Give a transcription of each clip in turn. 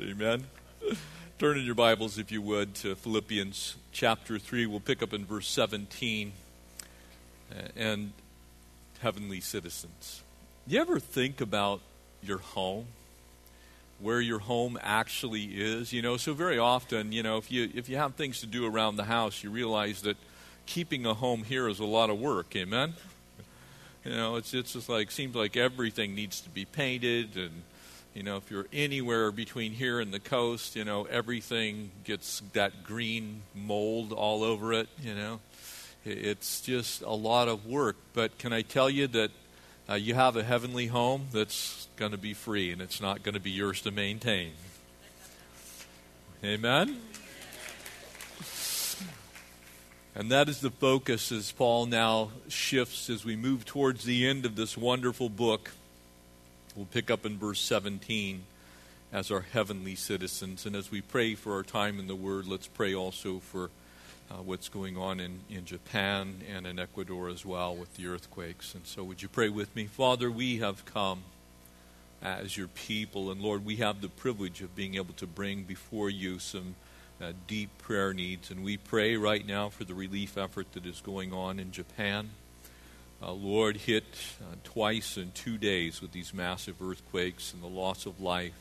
Amen. Turn in your Bibles, if you would, to Philippians chapter 3. We'll pick up in verse 17. And heavenly citizens. You ever think about your home? Where your home actually is? You know, so very often, you know, if you if you have things to do around the house, you realize that keeping a home here is a lot of work. Amen. You know, it's it's just like seems like everything needs to be painted and you know, if you're anywhere between here and the coast, you know, everything gets that green mold all over it, you know. It's just a lot of work. But can I tell you that uh, you have a heavenly home that's going to be free and it's not going to be yours to maintain? Amen? And that is the focus as Paul now shifts as we move towards the end of this wonderful book We'll pick up in verse 17 as our heavenly citizens. And as we pray for our time in the Word, let's pray also for uh, what's going on in, in Japan and in Ecuador as well with the earthquakes. And so, would you pray with me? Father, we have come as your people, and Lord, we have the privilege of being able to bring before you some uh, deep prayer needs. And we pray right now for the relief effort that is going on in Japan uh, Lord, hit uh, twice in two days with these massive earthquakes and the loss of life.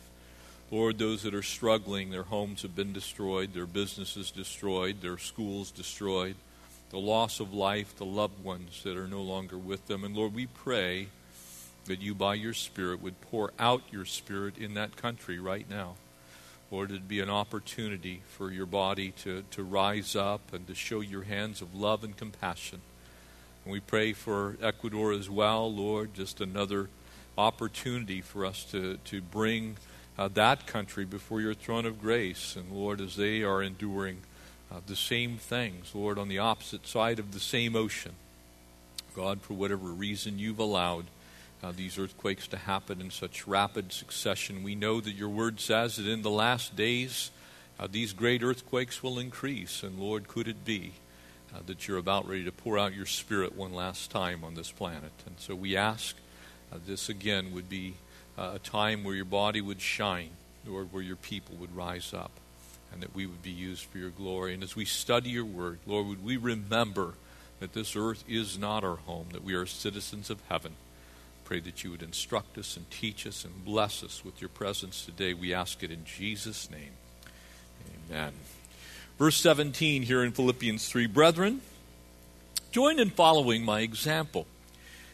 Lord, those that are struggling, their homes have been destroyed, their businesses destroyed, their schools destroyed, the loss of life, the loved ones that are no longer with them. And Lord, we pray that you, by your Spirit, would pour out your Spirit in that country right now. Lord, it'd be an opportunity for your body to, to rise up and to show your hands of love and compassion. And we pray for Ecuador as well, Lord, just another opportunity for us to, to bring uh, that country before your throne of grace. And Lord, as they are enduring uh, the same things, Lord, on the opposite side of the same ocean, God, for whatever reason you've allowed uh, these earthquakes to happen in such rapid succession, we know that your word says that in the last days uh, these great earthquakes will increase. And Lord, could it be? Uh, that you're about ready to pour out your spirit one last time on this planet. And so we ask uh, this again would be uh, a time where your body would shine, Lord, where your people would rise up, and that we would be used for your glory. And as we study your word, Lord, would we remember that this earth is not our home, that we are citizens of heaven. Pray that you would instruct us and teach us and bless us with your presence today. We ask it in Jesus' name. Amen. Verse 17 here in Philippians 3 Brethren, join in following my example,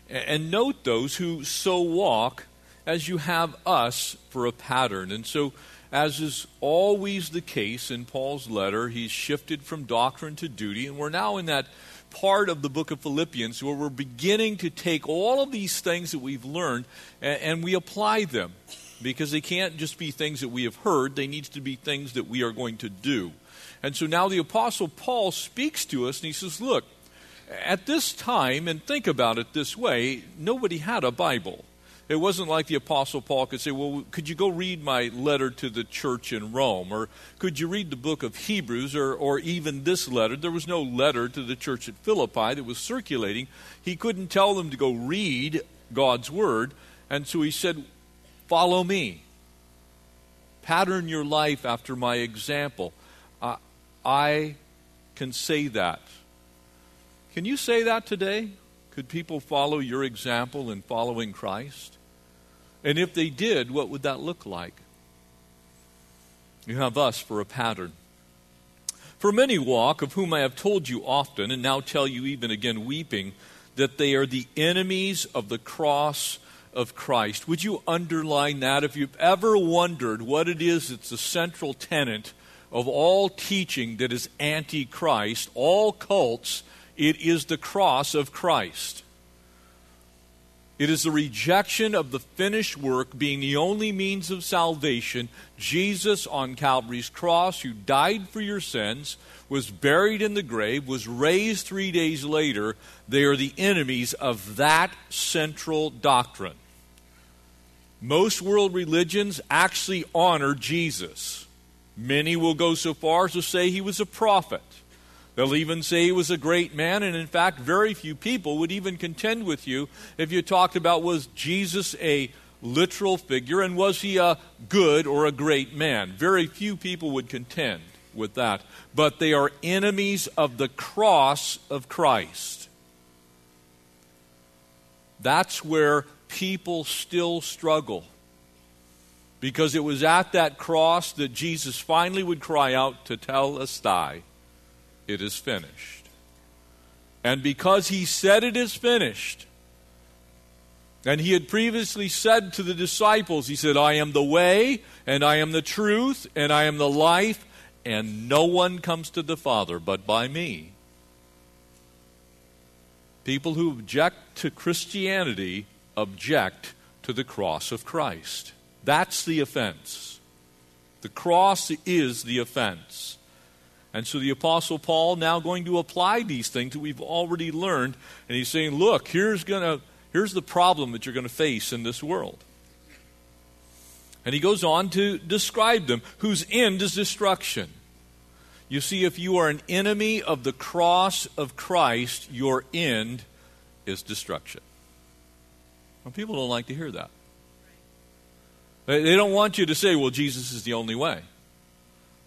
and note those who so walk as you have us for a pattern. And so, as is always the case in Paul's letter, he's shifted from doctrine to duty, and we're now in that part of the book of Philippians where we're beginning to take all of these things that we've learned and, and, we apply them because they can't just be things that we have heard, they need to be things that we are going to do. And so now the Apostle Paul speaks to us and he says, Look, at this time, and think about it this way, nobody had a Bible. It wasn't like the Apostle Paul could say, Well, could you go read my letter to the church in Rome? Or could you read the book of Hebrews? Or, or even this letter? There was no letter to the church at Philippi that was circulating. He couldn't tell them to go read God's Word. And so he said, Follow me. Pattern your life after my example. I can say that. Can you say that today? Could people follow your example in following Christ? And if they did, what would that look like? You have us for a pattern. For many walk, of whom I have told you often, and now tell you even again weeping, that they are the enemies of the cross of Christ. Would you underline that if you've ever wondered what it is that's the central tenet of all teaching that is anti-Christ, all cults, it is the cross of Christ. It is the rejection of the finished work being the only means of salvation. Jesus on Calvary's cross, who died for your sins, was buried in the grave, was raised three days later. They are the enemies of that central doctrine. Most world religions actually honor Jesus. Many will go so far as to say he was a prophet. They'll even say he was a great man, and in fact, very few people would even contend with you if you talked about was Jesus a, literal figure, and was he a good or a great man? Very few people would contend with that. But they are enemies of the cross of Christ. That's where people still struggle. Because it was at that cross that Jesus finally would cry out tetelestai, it is finished. And because he said it is finished, and he had previously said to the disciples, He said, I am the way, and I am the truth, and I am the life, and no one comes to the Father but by me. People who object to Christianity object to the cross of Christ. That's the offense. The cross is the offense. And so the Apostle Paul now going to apply these things that we've already learned. And he's saying, look, here's to Here's the problem that you're going to face in this world. And he goes on to describe them, whose end is destruction. You see, if you are an enemy of the cross of Christ, your end is destruction. Well, people don't like to hear that. They don't want you to say, well, Jesus is the only way.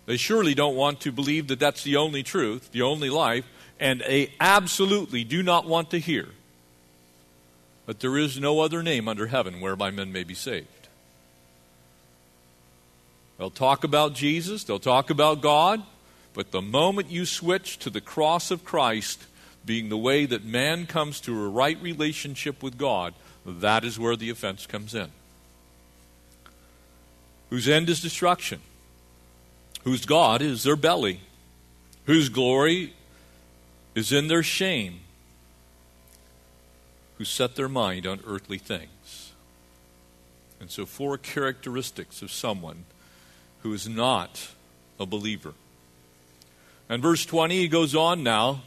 They surely don't want to believe that that's the only truth, the only life, and they absolutely do not want to hear but there is no other name under heaven whereby men may be saved. They'll talk about Jesus, they'll talk about God, but the moment you switch to the cross of Christ being the way that man comes to a right relationship with God, that is where the offense comes in. Whose end is destruction, whose God is their belly, whose glory is in their shame who set their mind on earthly things. And so, four characteristics of someone who is not a believer. And verse 20, he goes on now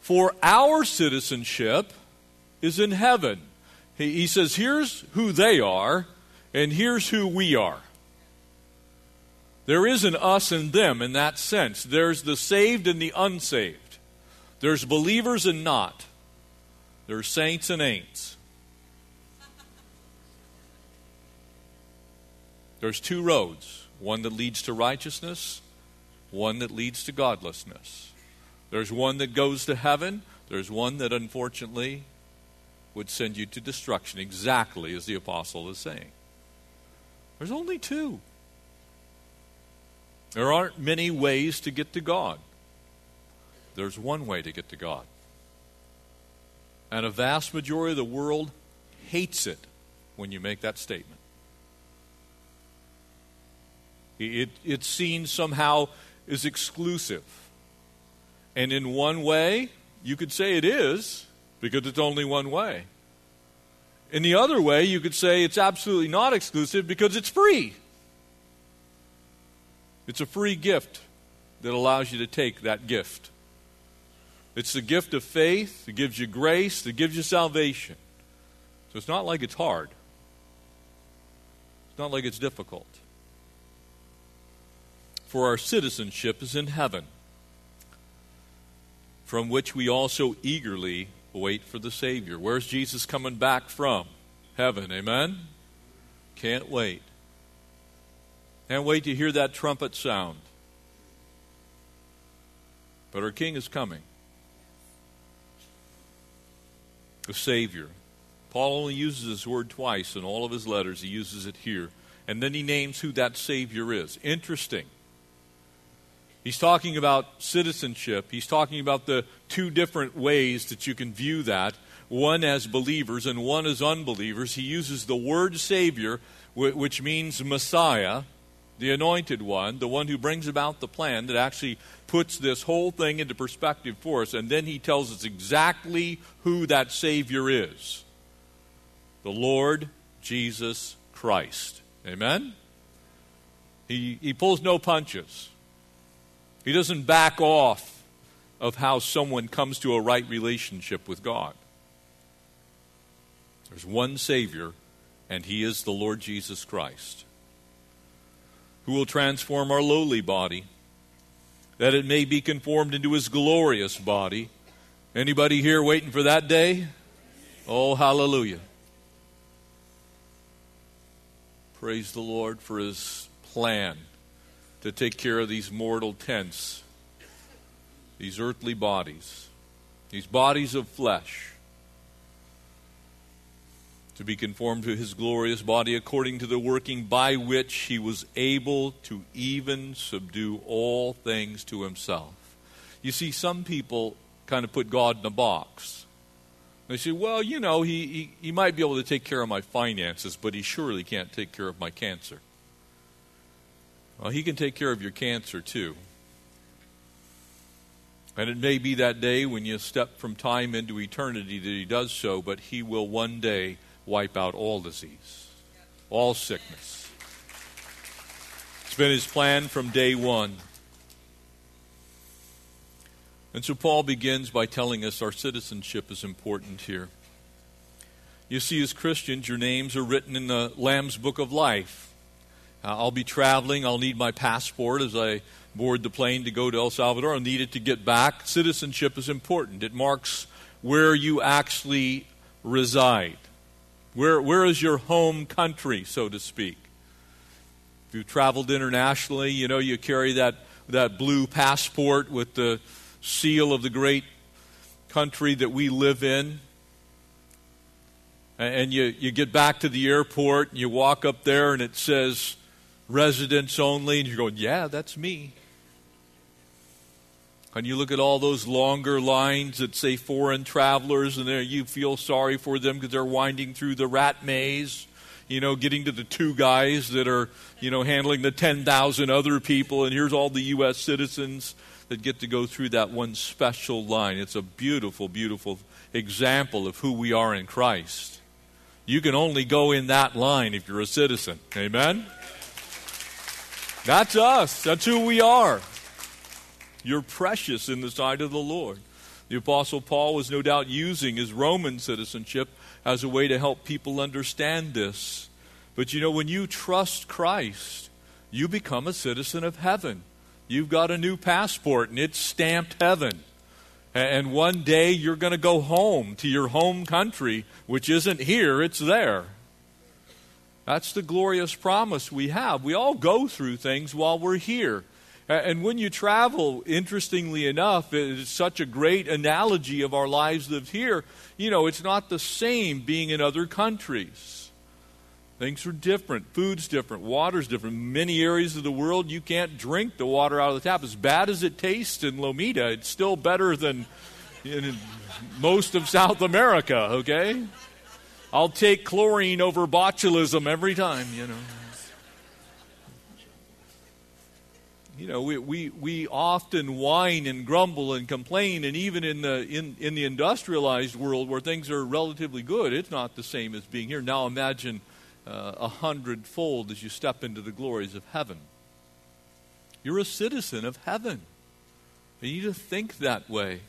For our citizenship is in heaven. He, he says, Here's who they are, and here's who we are. There is an us and them in that sense. There's the saved and the unsaved. There's believers and not. There's saints and ain'ts. There's two roads one that leads to righteousness, one that leads to godlessness. There's one that goes to heaven, there's one that unfortunately would send you to destruction, exactly as the apostle is saying. There's only two. There aren't many ways to get to God. There's one way to get to God. And a vast majority of the world hates it when you make that statement. It, it's seen somehow as exclusive. And in one way, you could say it is, because it's only one way. In the other way, you could say it's absolutely not exclusive because it's free. It's a free gift that allows you to take that gift. It's the gift of faith that gives you grace, that gives you salvation. So it's not like it's hard, it's not like it's difficult. For our citizenship is in heaven, from which we also eagerly wait for the Savior. Where's Jesus coming back from? Heaven, amen? Can't wait. Can't wait to hear that trumpet sound. But our King is coming. the Savior. Paul only uses this word twice in all of his letters. He uses it here. And then he names who that Savior is. Interesting. He's talking about citizenship. He's talking about the two different ways that you can view that one as believers and one as unbelievers. He uses the word Savior, which means Messiah, the anointed one, the one who brings about the plan that actually puts this whole thing into perspective for us. And then he tells us exactly who that Savior is the Lord Jesus Christ. Amen? He, he pulls no punches, he doesn't back off of how someone comes to a right relationship with God. There's one Savior, and He is the Lord Jesus Christ who will transform our lowly body that it may be conformed into his glorious body. Anybody here waiting for that day? Oh, hallelujah. Praise the Lord for his plan to take care of these mortal tents, these earthly bodies, these bodies of flesh, to be conformed to his glorious body according to the working by which he was able to even subdue all things to himself. You see, some people kind of put God in a box. They say, well, you know, he, he, he might be able to take care of my finances, but he surely can't take care of my cancer. Well, he can take care of your cancer too. And it may be that day when you step from time into eternity that he does so, but he will one day wipe out all disease, all sickness. It's been his plan from day one. And so Paul begins by telling us our citizenship is important here. You see, as Christians, your names are written in the Lamb's Book of Life. Uh, I'll be traveling. I'll need my passport as I board the plane to go to El Salvador. I'll need it to get back. Citizenship is important, it marks where you actually reside. Where, where is your home country, so to speak? If you've traveled internationally, you know you carry that, that blue passport with the seal of the great country that we live in. And you, you get back to the airport and you walk up there and it says residents only, and you're going, yeah, that's me. And you look at all those longer lines that say foreign travelers, and you feel sorry for them because they're winding through the rat maze, you know, getting to the two guys that are, you know, handling the 10,000 other people, and here's all the U.S. citizens that get to go through that one special line. It's a beautiful, beautiful example of who we are in Christ. You can only go in that line if you're a citizen. Amen? That's us. That's who we are. You're precious in the sight of the Lord. The Apostle Paul was no doubt using his Roman citizenship as a way to help people understand this. But you know, when you trust Christ, you become a citizen of heaven. You've got a new passport and it's stamped heaven. And one day you're going to go home to your home country, which isn't here, it's there. That's the glorious promise we have. We all go through things while we're here. And when you travel, interestingly enough, it's such a great analogy of our lives lived here. You know, it's not the same being in other countries. Things are different. Food's different. Water's different. Many areas of the world, you can't drink the water out of the tap. As bad as it tastes in Lomita, it's still better than in most of South America, okay? I'll take chlorine over botulism every time, you know. You know, we, we, we often whine and grumble and complain, and even in the, in, in the industrialized world where things are relatively good, it's not the same as being here. Now imagine uh, a hundredfold as you step into the glories of heaven. You're a citizen of heaven. You need to think that way.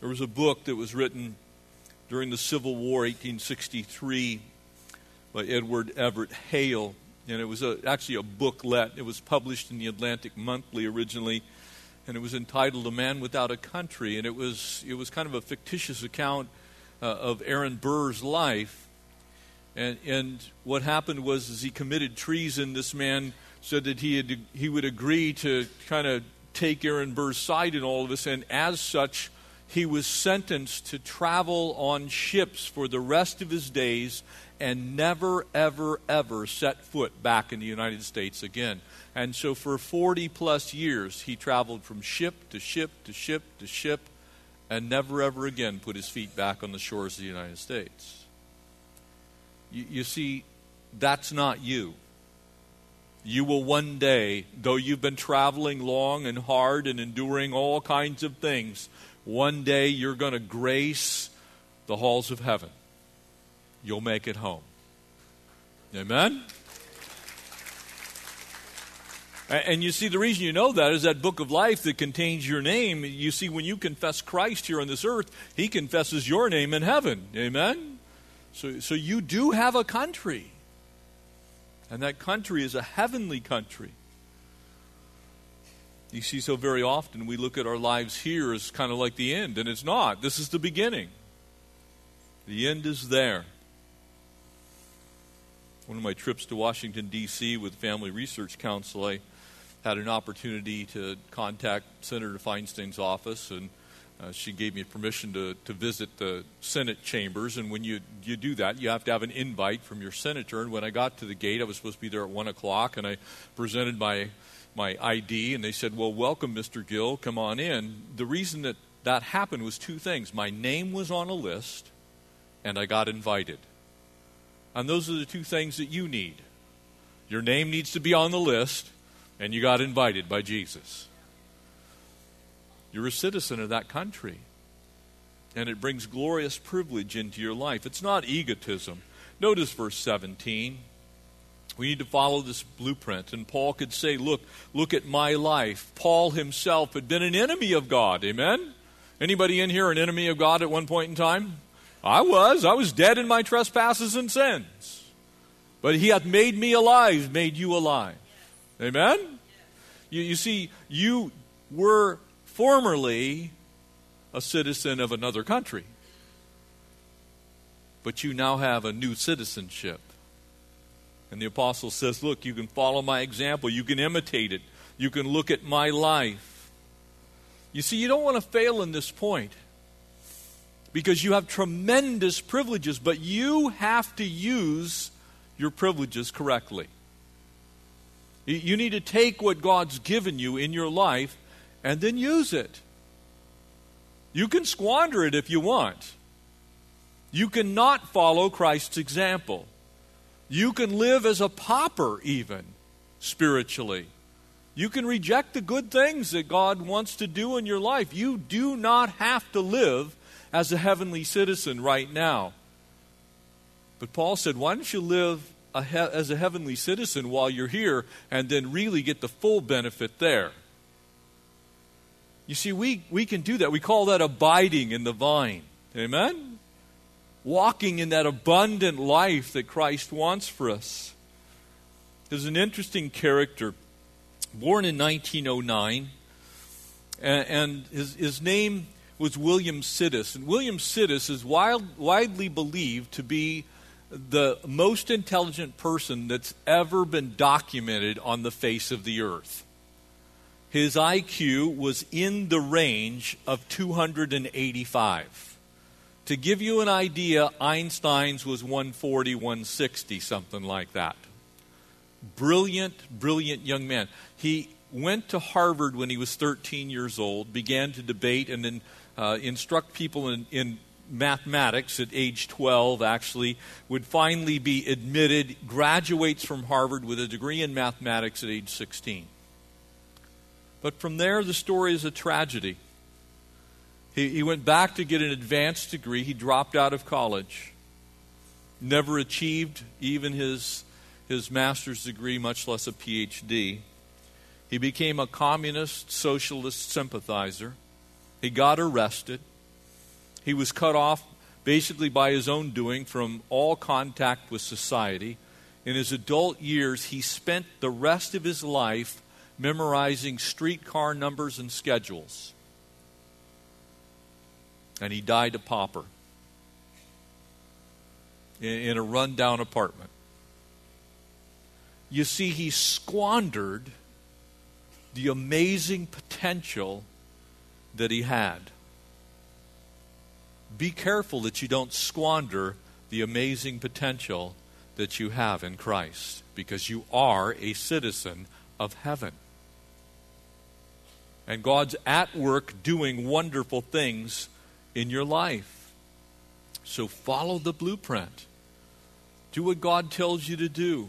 There was a book that was written during the Civil War, 1863, by Edward Everett Hale, and it was a, actually a booklet. It was published in the Atlantic Monthly originally, and it was entitled "A Man Without a Country," and it was it was kind of a fictitious account uh, of Aaron Burr's life. And, and what happened was, as he committed treason, this man said that he, had, he would agree to kind of take Aaron Burr's side in all of this, and as such, he was sentenced to travel on ships for the rest of his days and never, ever, ever set foot back in the United States again. And so for 40 plus years, he traveled from ship to ship to ship to ship and never, ever again put his feet back on the shores of the United States. You, you see, that's not you. You will one day, though you've been traveling long and hard and enduring all kinds of things, one day you're going to grace the halls of heaven. You'll make it home. Amen? And you see, the reason you know that is that book of life that contains your name. You see, when you confess Christ here on this earth, He confesses your name in heaven. Amen? So, so you do have a country. And that country is a heavenly country. You see, so very often we look at our lives here as kind of like the end, and it's not. This is the beginning. The end is there. one of my trips to Washington, D.C. with Family Research Council, I had an opportunity to contact Senator Feinstein's office, and uh, she gave me permission to, to visit the Senate chambers. And when you, you do that, you have to have an invite from your senator. And when I got to the gate, I was supposed to be there at 1 o'clock, and I presented my, my ID, and they said, Well, welcome, Mr. Gill, come on in. The reason that that happened was two things my name was on a list, and I got invited. And those are the two things that you need. Your name needs to be on the list, and you got invited by Jesus. You're a citizen of that country. And it brings glorious privilege into your life. It's not egotism. Notice verse 17. We need to follow this blueprint. And Paul could say, Look, look at my life. Paul himself had been an enemy of God. Amen? Anybody in here an enemy of God at one point in time? I was. I was dead in my trespasses and sins. But he hath made me alive, made you alive. Amen? You, you see, you were formerly a citizen of another country, but you now have a new citizenship. And the apostle says, Look, you can follow my example, you can imitate it, you can look at my life. You see, you don't want to fail in this point because you have tremendous privileges, but you have to use your privileges correctly. You need to take what God's given you in your life and then use it. You can squander it if you want. You cannot follow Christ's example. You can live as a pauper, even spiritually. You can reject the good things that God wants to do in your life. You do not have to live as a heavenly citizen right now. But Paul said, why don't you live a he- as a heavenly citizen while you're here and then really get the full benefit there? You see, we, we can do that. We call that abiding in the vine. Amen? Walking in that abundant life that Christ wants for us. There's an interesting character, born in 1909, and, his, his name was William Sidis. And William Sidis is wild, widely believed to be the most intelligent person that's ever been documented on the face of the earth. His IQ was in the range of 285. To give you an idea, Einstein's was 140, 160, something like that. Brilliant, brilliant young man. He went to Harvard when he was 13 years old, began to debate and then uh, instruct people in, in mathematics at age 12, actually, would finally be admitted, graduates from Harvard with a degree in mathematics at age 16. But from there, the story is a tragedy. He, he went back to get an advanced degree. He dropped out of college, never achieved even his, his master's degree, much less a PhD. He became a communist socialist sympathizer. He got arrested. He was cut off basically by his own doing from all contact with society. In his adult years, he spent the rest of his life memorizing streetcar numbers and schedules. And he died a pauper in, a rundown apartment. You see, he squandered the amazing potential that he had. Be careful that you don't squander the amazing potential that you have in Christ because you are a citizen of heaven. And God's at work doing wonderful things in your life. So follow the blueprint. Do what God tells you to do.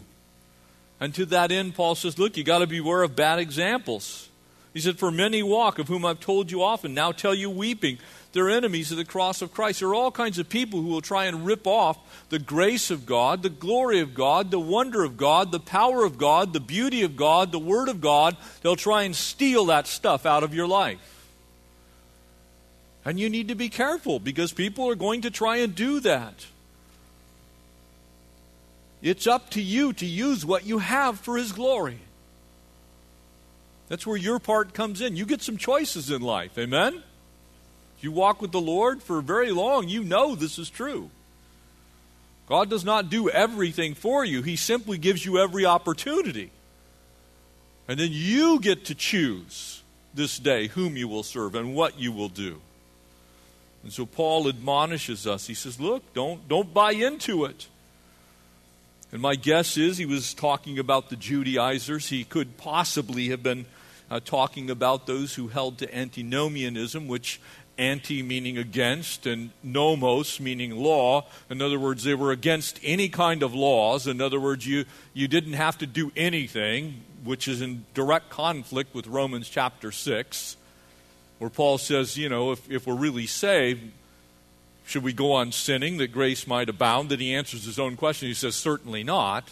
And to that end, Paul says, look, you got to beware of bad examples. He said, For many walk, of whom I've told you often, now tell you weeping. They're enemies of the cross of Christ. There are all kinds of people who will try and rip off the grace of God, the glory of God, the wonder of God, the power of God, the beauty of God, the Word of God. They'll try and steal that stuff out of your life. And you need to be careful because people are going to try and do that. It's up to you to use what you have for His glory. That's where your part comes in. You get some choices in life. Amen? If you walk with the Lord for very long, you know this is true. God does not do everything for you, He simply gives you every opportunity. And then you get to choose this day whom you will serve and what you will do. And so Paul admonishes us. He says, Look, don't, don't buy into it. And my guess is he was talking about the Judaizers. He could possibly have been uh, talking about those who held to antinomianism, which anti meaning against, and nomos meaning law. In other words, they were against any kind of laws. In other words, you, you didn't have to do anything, which is in direct conflict with Romans chapter 6, where Paul says, you know, if, if we're really saved, should we go on sinning that grace might abound? Then he answers his own question. He says, Certainly not.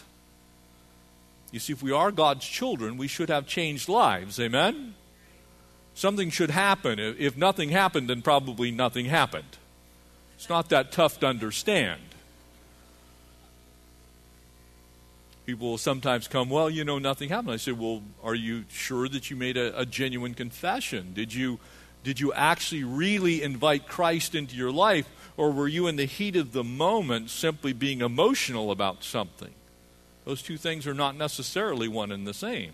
You see, if we are God's children, we should have changed lives. Amen? Something should happen. If nothing happened, then probably nothing happened. It's not that tough to understand. People will sometimes come, Well, you know, nothing happened. I say, Well, are you sure that you made a, a genuine confession? Did you, did you actually really invite Christ into your life? or were you in the heat of the moment simply being emotional about something? Those two things are not necessarily one and the same.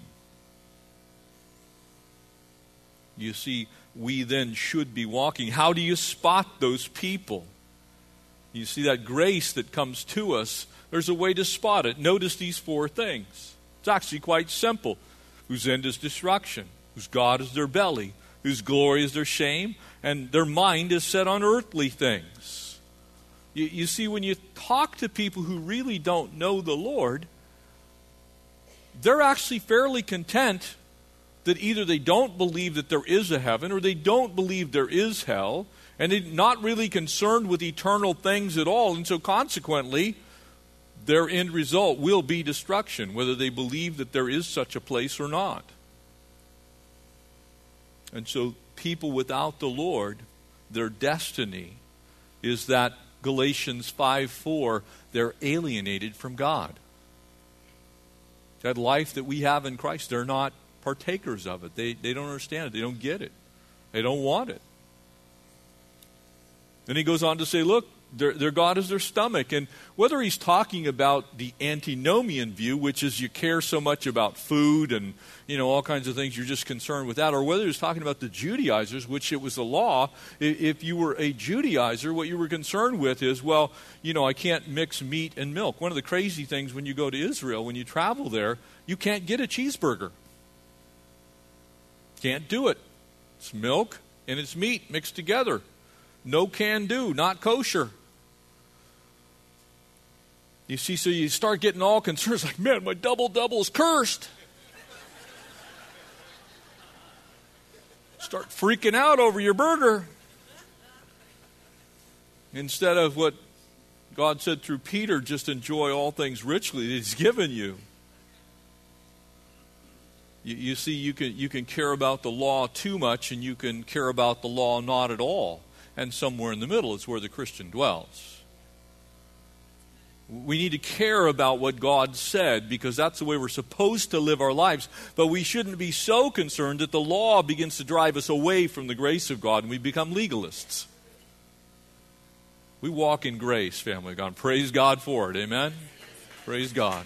You see, we then should be walking. How do you spot those people? You see that grace that comes to us, there's a way to spot it. Notice these four things. It's actually quite simple. Whose end is destruction, whose God is their belly, whose glory is their shame, and their mind is set on earthly things. You, you, see, when you talk to people who really don't know the Lord, they're actually fairly content that either they don't believe that there is a heaven or they don't believe there is hell, and they're not really concerned with eternal things at all. And so, consequently, their end result will be destruction, whether they believe that there is such a place or not. And so, people without the Lord, their destiny is that Galatians 5 4, they're alienated from God. That life that we have in Christ, they're not partakers of it. They, they don't understand it. They don't get it. They don't want it. Then he goes on to say, look, their, their God is their stomach. And whether he's talking about the antinomian view, which is you care so much about food and you know all kinds of things, you're just concerned with that, or whether he's talking about the Judaizers, which it was the law. If you were a Judaizer, what you were concerned with is, well, you know, I can't mix meat and milk. One of the crazy things when you go to Israel, when you travel there, you can't get a cheeseburger. Can't do it. It's milk and it's meat mixed together. No can do, not kosher. You see, so you start getting all concerned. It's like, man, my double double is cursed. start freaking out over your burger. Instead of what God said through Peter, just enjoy all things richly that He's given you. You, you see, you can, you can care about the law too much, and you can care about the law not at all. And somewhere in the middle is where the Christian dwells. We need to care about what God said because that's the way we're supposed to live our lives. But we shouldn't be so concerned that the law begins to drive us away from the grace of God and we become legalists. We walk in grace, family of God. Praise God for it. Amen? Praise God.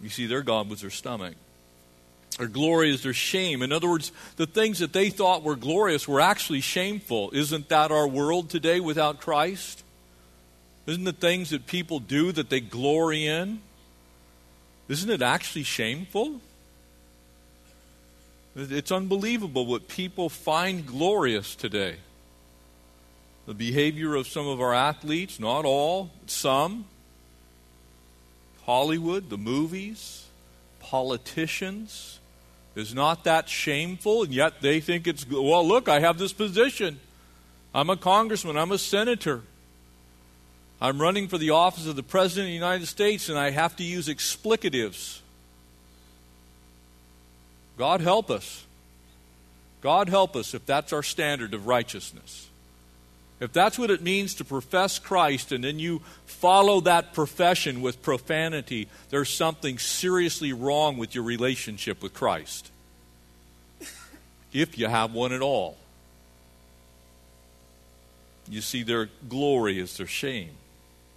You see, their God was their stomach. Their glory is their shame. In other words, the things that they thought were glorious were actually shameful. Isn't that our world today without Christ? Isn't the things that people do that they glory in? Isn't it actually shameful? It's unbelievable what people find glorious today. The behavior of some of our athletes, not all, some. Hollywood, the movies, politicians. Is not that shameful? And yet they think it's, well, look, I have this position. I'm a congressman, I'm a senator. I'm running for the office of the President of the United States and I have to use explicatives. God help us. God help us if that's our standard of righteousness. If that's what it means to profess Christ and then you follow that profession with profanity, there's something seriously wrong with your relationship with Christ. If you have one at all. You see, their glory is their shame.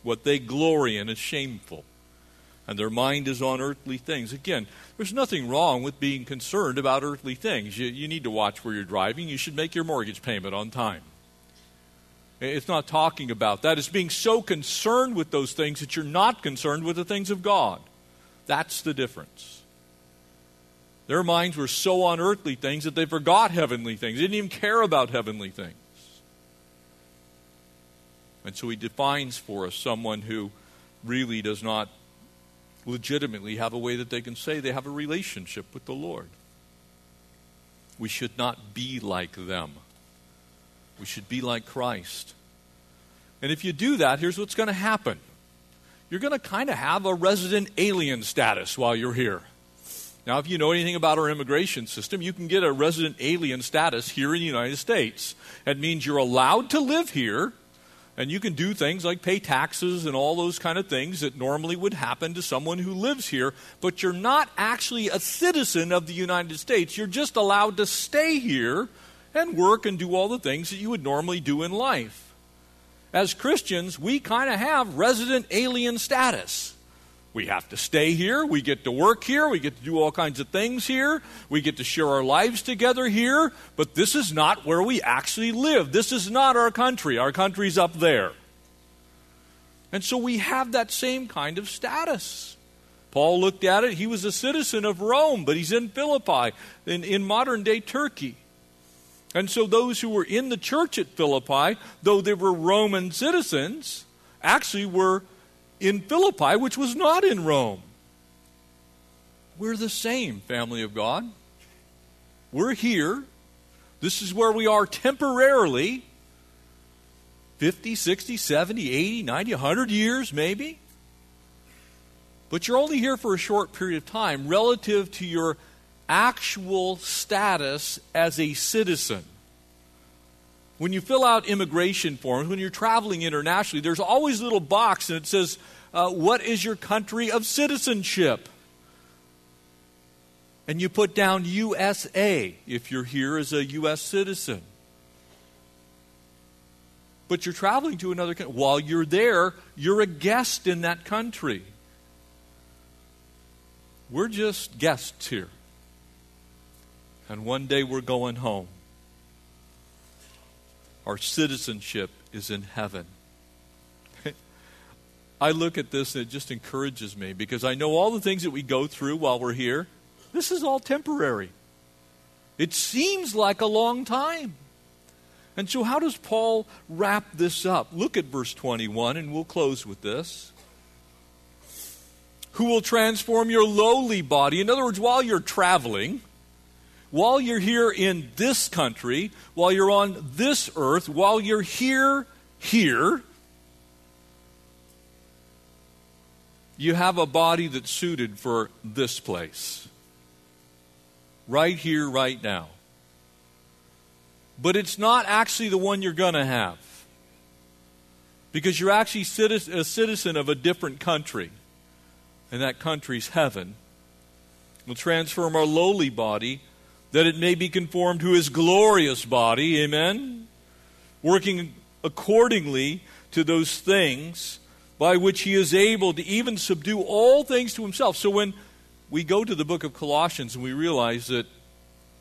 What they glory in is shameful. And their mind is on earthly things. Again, there's nothing wrong with being concerned about earthly things. You, you need to watch where you're driving. You should make your mortgage payment on time. It's not talking about that. It's being so concerned with those things that you're not concerned with the things of God. That's the difference. Their minds were so on earthly things that they forgot heavenly things. They didn't even care about heavenly things. And so he defines for us someone who really does not legitimately have a way that they can say they have a relationship with the Lord. We should not be like them. We should be like Christ. And if you do that, here's what's going to happen you're going to kind of have a resident alien status while you're here. Now, if you know anything about our immigration system, you can get a resident alien status here in the United States. That means you're allowed to live here, and you can do things like pay taxes and all those kind of things that normally would happen to someone who lives here, but you're not actually a citizen of the United States. You're just allowed to stay here and work and do all the things that you would normally do in life. As Christians, we kind of have resident alien status. We have to stay here. We get to work here. We get to do all kinds of things here. We get to share our lives together here. But this is not where we actually live. This is not our country. Our country's up there. And so we have that same kind of status. Paul looked at it. He was a citizen of Rome, but he's in Philippi, in, in modern day Turkey. And so those who were in the church at Philippi, though they were Roman citizens, actually were in Philippi, which was not in Rome. We're the same, family of God. We're here. This is where we are temporarily 50, 60, 70, 80, 90, 100 years, maybe. But you're only here for a short period of time relative to your actual status as a citizen. When you fill out immigration forms, when you're traveling internationally, there's always a little box and it says, uh, What is your country of citizenship? And you put down USA if you're here as a U.S. citizen. But you're traveling to another country. While you're there, you're a guest in that country. We're just guests here and one day we're going home. Our citizenship is in heaven. I look at this and it just encourages me because I know all the things that we go through while we're here, this is all temporary. It seems like a long time. And so, how does Paul wrap this up? Look at verse 21, and we'll close with this. Who will transform your lowly body? In other words, while you're traveling, while you're here in this country, while you're on this earth, while you're here, here, you have a body that's suited for this place. Right here, right now. But it's not actually the one you're going to have. Because you're actually a citizen of a different country. And that country's heaven. We'll transform our lowly body that it may be conformed to his glorious body. Amen? Working accordingly to those things by which he is able to even subdue all things to himself. So when we go to the book of Colossians and we realize that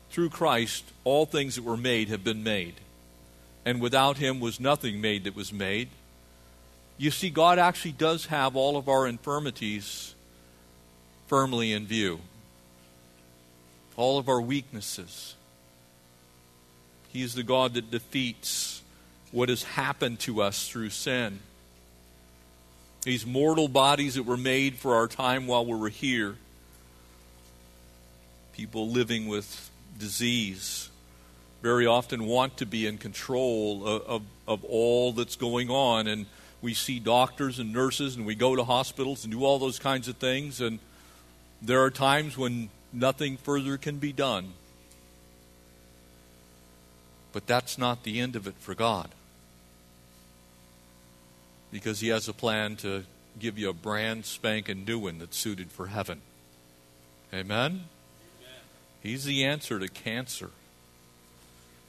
through Christ all things that were made have been made, and without him was nothing made that was made. You see, God actually does have all of our infirmities firmly in view all of our weaknesses. He is the God that defeats what has happened to us through sin. These mortal bodies that were made for our time while we were here. People living with disease very often want to be in control of, of, of, all that's going on. And we see doctors and nurses, and we go to hospitals and do all those kinds of things. And there are times when nothing further can be done. But that's not the end of it for God. Because He has a plan to give you a brand spanking new one that's suited for heaven. Amen? He's the answer to cancer,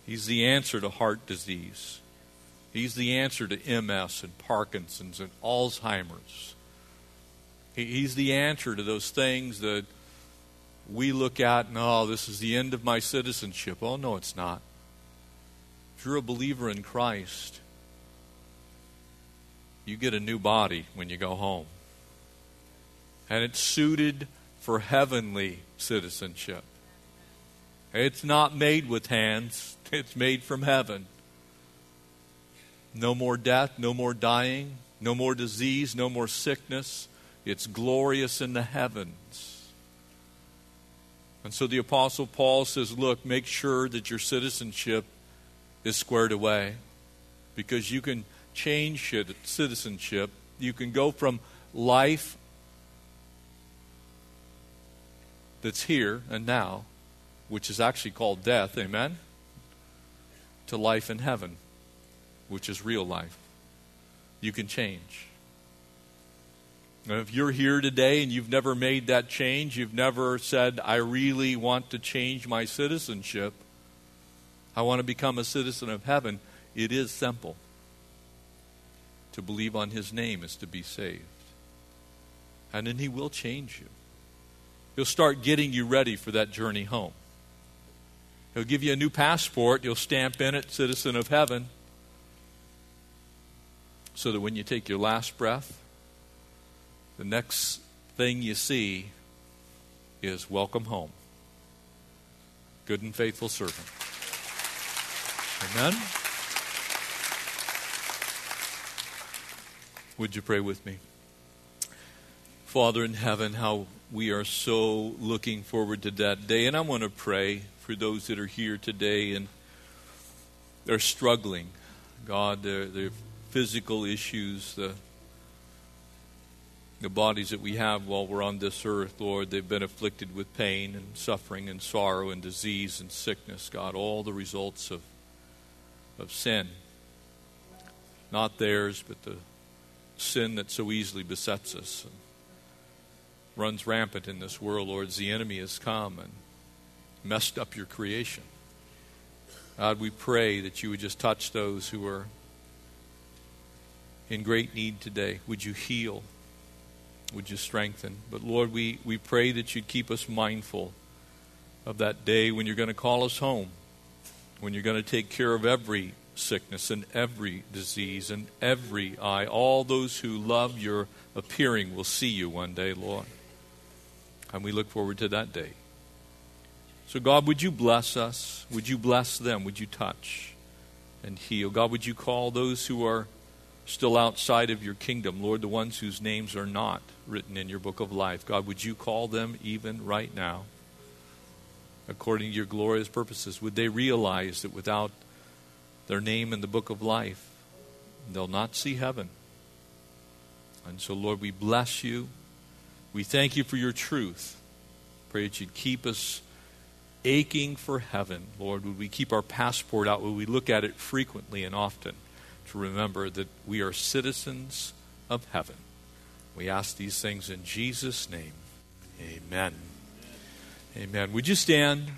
He's the answer to heart disease. He's the answer to MS and Parkinson's and Alzheimer's. He's the answer to those things that we look at and, oh, this is the end of my citizenship. Oh, no, it's not. If you're a believer in Christ, you get a new body when you go home. And it's suited for heavenly citizenship. It's not made with hands, it's made from heaven. No more death, no more dying, no more disease, no more sickness. It's glorious in the heavens. And so the Apostle Paul says, Look, make sure that your citizenship is squared away because you can change citizenship. You can go from life that's here and now, which is actually called death, amen, to life in heaven, which is real life. You can change. If you're here today and you've never made that change, you've never said, I really want to change my citizenship, I want to become a citizen of heaven, it is simple. To believe on His name is to be saved. And then He will change you. He'll start getting you ready for that journey home. He'll give you a new passport. You'll stamp in it, citizen of heaven, so that when you take your last breath, the next thing you see is welcome home. Good and faithful servant. Amen. Would you pray with me? Father in heaven, how we are so looking forward to that day. And I want to pray for those that are here today and they're struggling. God, their, their physical issues, the the bodies that we have while we're on this earth, Lord, they've been afflicted with pain and suffering and sorrow and disease and sickness, God, all the results of, of sin. Not theirs, but the sin that so easily besets us and runs rampant in this world, Lord, the enemy has come and messed up your creation. God, we pray that you would just touch those who are in great need today. Would you heal? Would you strengthen? But Lord, we, we pray that you'd keep us mindful of that day when you're going to call us home, when you're going to take care of every sickness and every disease and every eye. All those who love your appearing will see you one day, Lord. And we look forward to that day. So, God, would you bless us? Would you bless them? Would you touch and heal? God, would you call those who are still outside of your kingdom, Lord, the ones whose names are not written in your book of life. God, would you call them even right now according to your glorious purposes? Would they realize that without their name in the book of life, they'll not see heaven? And so, Lord, we bless you. We thank you for your truth. Pray that you'd keep us aching for heaven. Lord, would we keep our passport out? Would we look at it frequently and often? To remember that we are citizens of heaven. We ask these things in Jesus' name. Amen. Amen. Would you stand?